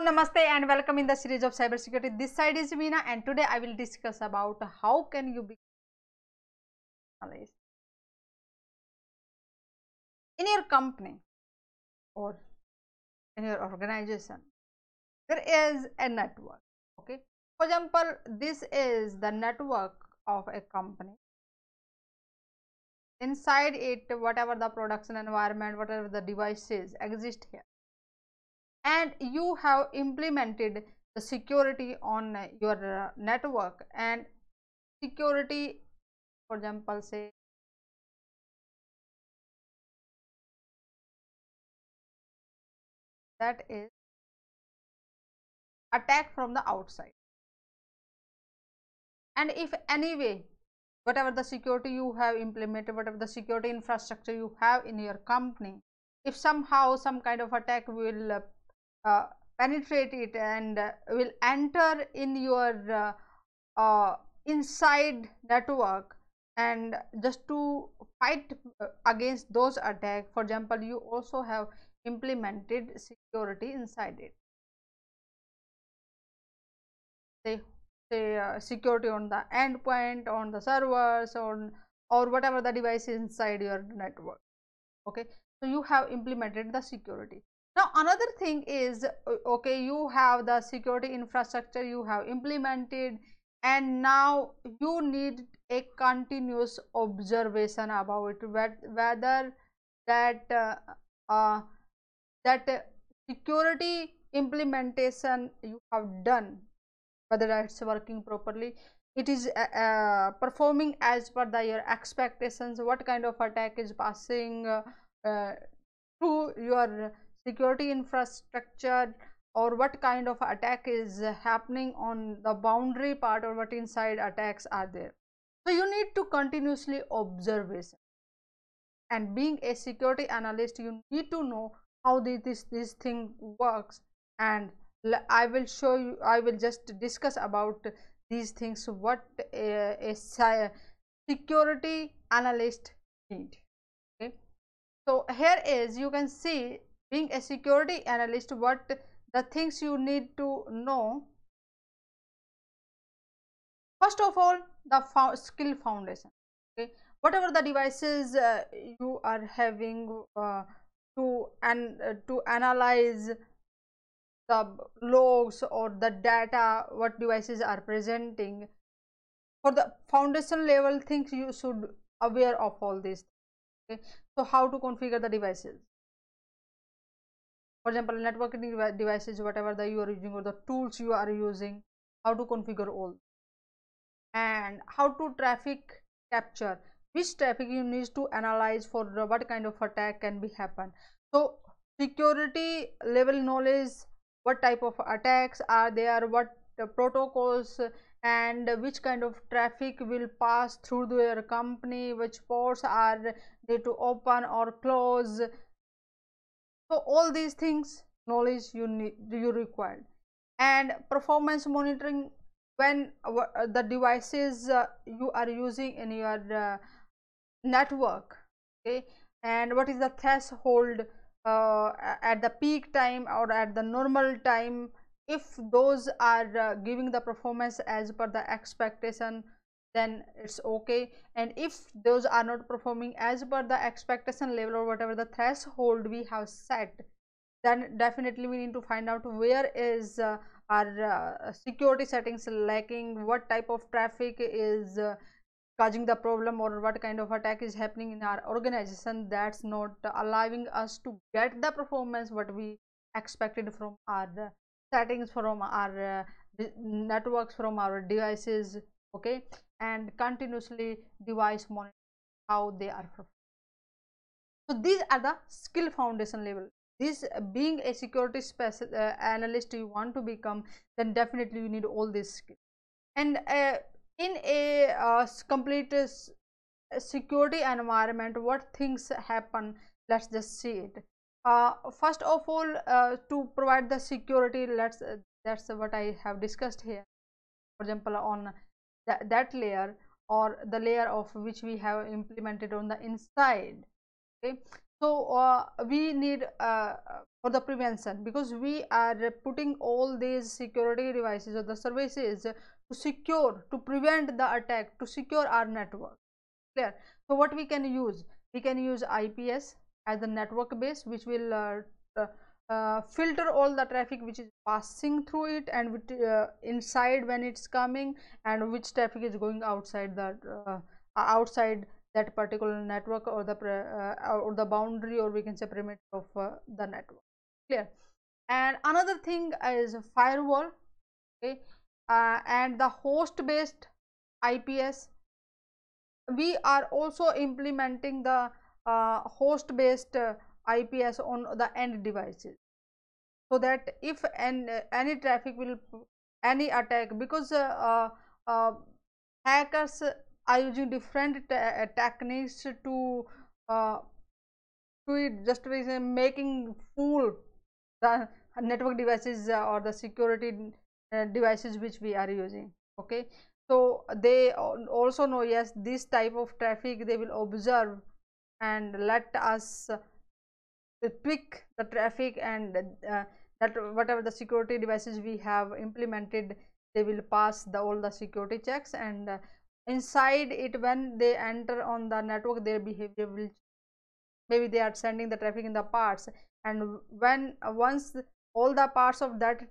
namaste and welcome in the series of cybersecurity. This side is Meena and today I will discuss about how can you be in your company or in your organization. There is a network. Okay. For example, this is the network of a company. Inside it, whatever the production environment, whatever the devices exist here and you have implemented the security on uh, your uh, network and security for example say that is attack from the outside. And if anyway whatever the security you have implemented whatever the security infrastructure you have in your company if somehow some kind of attack will uh, uh, penetrate it and uh, will enter in your uh, inside network and just to fight against those attacks for example you also have implemented security inside it. Say, say uh, security on the endpoint on the servers on or whatever the device is inside your network. Okay? So you have implemented the security now another thing is okay you have the security infrastructure you have implemented and now you need a continuous observation about whether that uh, uh, that security implementation you have done whether it's working properly it is uh, uh, performing as per the your expectations what kind of attack is passing uh, uh through your security infrastructure or what kind of attack is happening on the boundary part or what inside attacks are there. So, you need to continuously observe this. And being a security analyst you need to know how this this thing works. And I will show you I will just discuss about these things what a, a security analyst need. Okay? So here is you can see being a security analyst what the things you need to know. First of all the fo skill foundation okay? Whatever the devices uh, you are having uh, to and uh, to analyze the logs or the data what devices are presenting for the foundation level things you should aware of all these okay? So how to configure the devices for example networking devices whatever that you are using or the tools you are using how to configure all. And how to traffic capture. Which traffic you need to analyze for what kind of attack can be happen. So security level knowledge what type of attacks are there what protocols and which kind of traffic will pass through their company which ports are they to open or close so all these things knowledge you need you required. And performance monitoring when uh, the devices uh, you are using in your uh, network okay? And what is the threshold uh, at the peak time or at the normal time if those are uh, giving the performance as per the expectation then it's okay. And if those are not performing as per the expectation level or whatever the threshold we have set then definitely we need to find out where is uh, our uh, security settings lacking what type of traffic is uh, causing the problem or what kind of attack is happening in our organization that's not allowing us to get the performance what we expected from our settings from our uh, networks from our devices okay and continuously device monitor how they are performing. So these are the skill foundation level. This uh, being a security special uh, analyst you want to become, then definitely you need all these skills. And uh, in a uh, complete uh, security environment, what things happen? Let's just see it. Uh, first of all, to provide the security, let's that's what I have discussed here. For example, on that, that layer or the layer of which we have implemented on the inside okay? So uh, we need uh, for the prevention because we are putting all these security devices or the services to secure to prevent the attack to secure our network clear? So what we can use? We can use ips as the network base which will uh, uh, uh, filter all the traffic which is passing through it and with, uh, inside when it's coming and which traffic is going outside the uh, outside that particular network or the uh, or the boundary or we can say perimeter of uh, the network. Clear? And another thing is firewall okay? Uh, and the host based ips we are also implementing the uh, host based uh, ips on the end devices. So that if an, any traffic will any attack because uh, hackers are using different uh, techniques to uh, to it just making fool the network devices uh, or the security uh, devices which we are using okay? So they also know yes this type of traffic they will observe and let us uh, tweak the traffic and uh, that whatever the security devices we have implemented they will pass the all the security checks and inside it when they enter on the network their behavior will maybe they are sending the traffic in the parts and when uh, once all the parts of that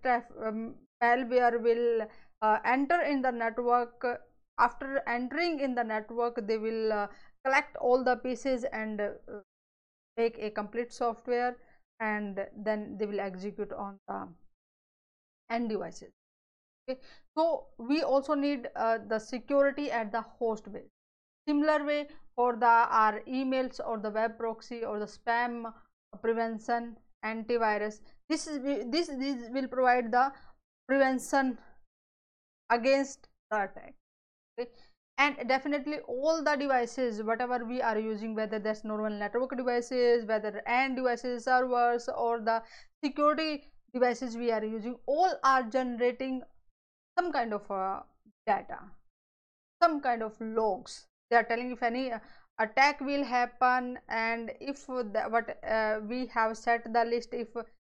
um, malware will uh, enter in the network uh, after entering in the network they will uh, collect all the pieces and uh, make a complete software and then they will execute on the end devices. Okay. So we also need uh, the security at the host base. Similar way for the our emails or the web proxy or the spam prevention antivirus. This is this this will provide the prevention against the attack. Okay and definitely all the devices whatever we are using whether that's normal network devices whether end devices servers or the security devices we are using all are generating some kind of uh, data some kind of logs. They are telling if any uh, attack will happen and if the, what uh, we have set the list if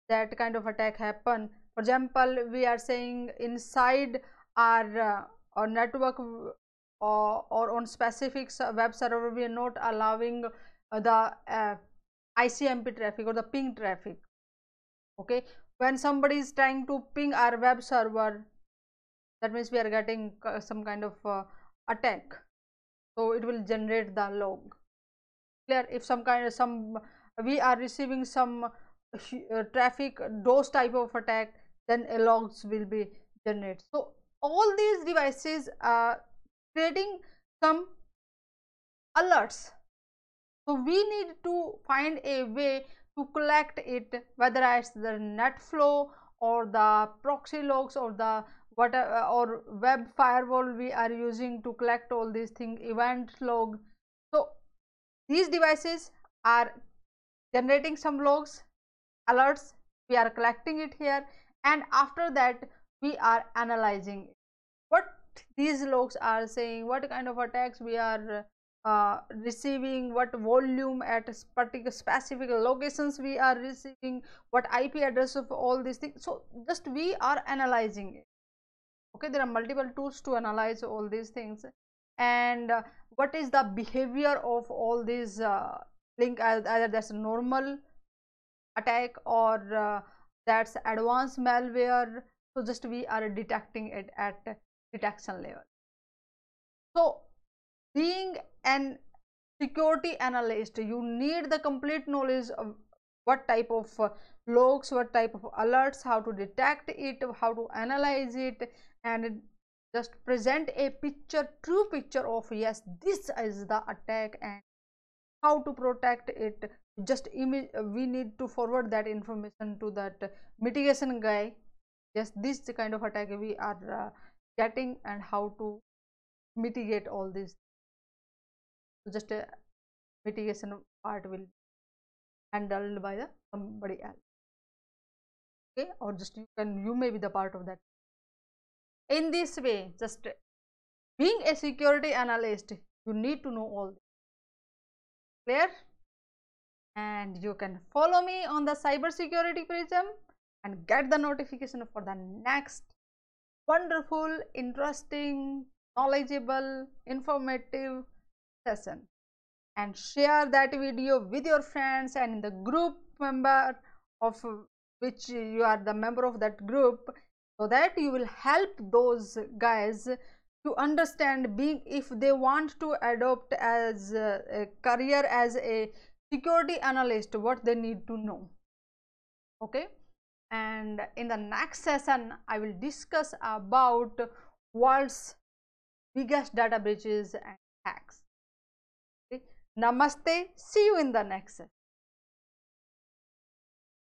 that kind of attack happen. For example we are saying inside our, uh, our network or, uh, or on specific web server we are not allowing uh, the uh, icmp traffic or the ping traffic. Okay? When somebody is trying to ping our web server that means we are getting uh, some kind of uh, attack. So it will generate the log. Clear? If some kind of some we are receiving some uh, traffic those type of attack then logs will be generated. So all these devices are creating some alerts. So we need to find a way to collect it whether it's the net flow or the proxy logs or the what uh, or web firewall we are using to collect all these things event log. So these devices are generating some logs alerts. We are collecting it here and after that we are analyzing what these logs are saying what kind of attacks we are uh, receiving what volume at particular specific locations we are receiving what ip address of all these things. So just we are analyzing it. Okay there are multiple tools to analyze all these things. And uh, what is the behavior of all these uh, link either that's normal attack or uh, that's advanced malware. So just we are detecting it at detection level. So being an security analyst you need the complete knowledge of what type of uh, logs what type of alerts how to detect it how to analyze it and just present a picture true picture of yes this is the attack and how to protect it. Just we need to forward that information to that mitigation guy. Yes this kind of attack we are uh, getting and how to mitigate all this. So just a mitigation part will handled by the somebody else. Okay? Or just you can you may be the part of that. In this way just being a security analyst you need to know all this. Clear? And you can follow me on the cybersecurity prism and get the notification for the next wonderful interesting knowledgeable informative session. And share that video with your friends and the group member of which you are the member of that group so that you will help those guys to understand being if they want to adopt as a career as a security analyst what they need to know. Okay and in the next session i will discuss about world's biggest data breaches and hacks. Okay? namaste. See you in the next session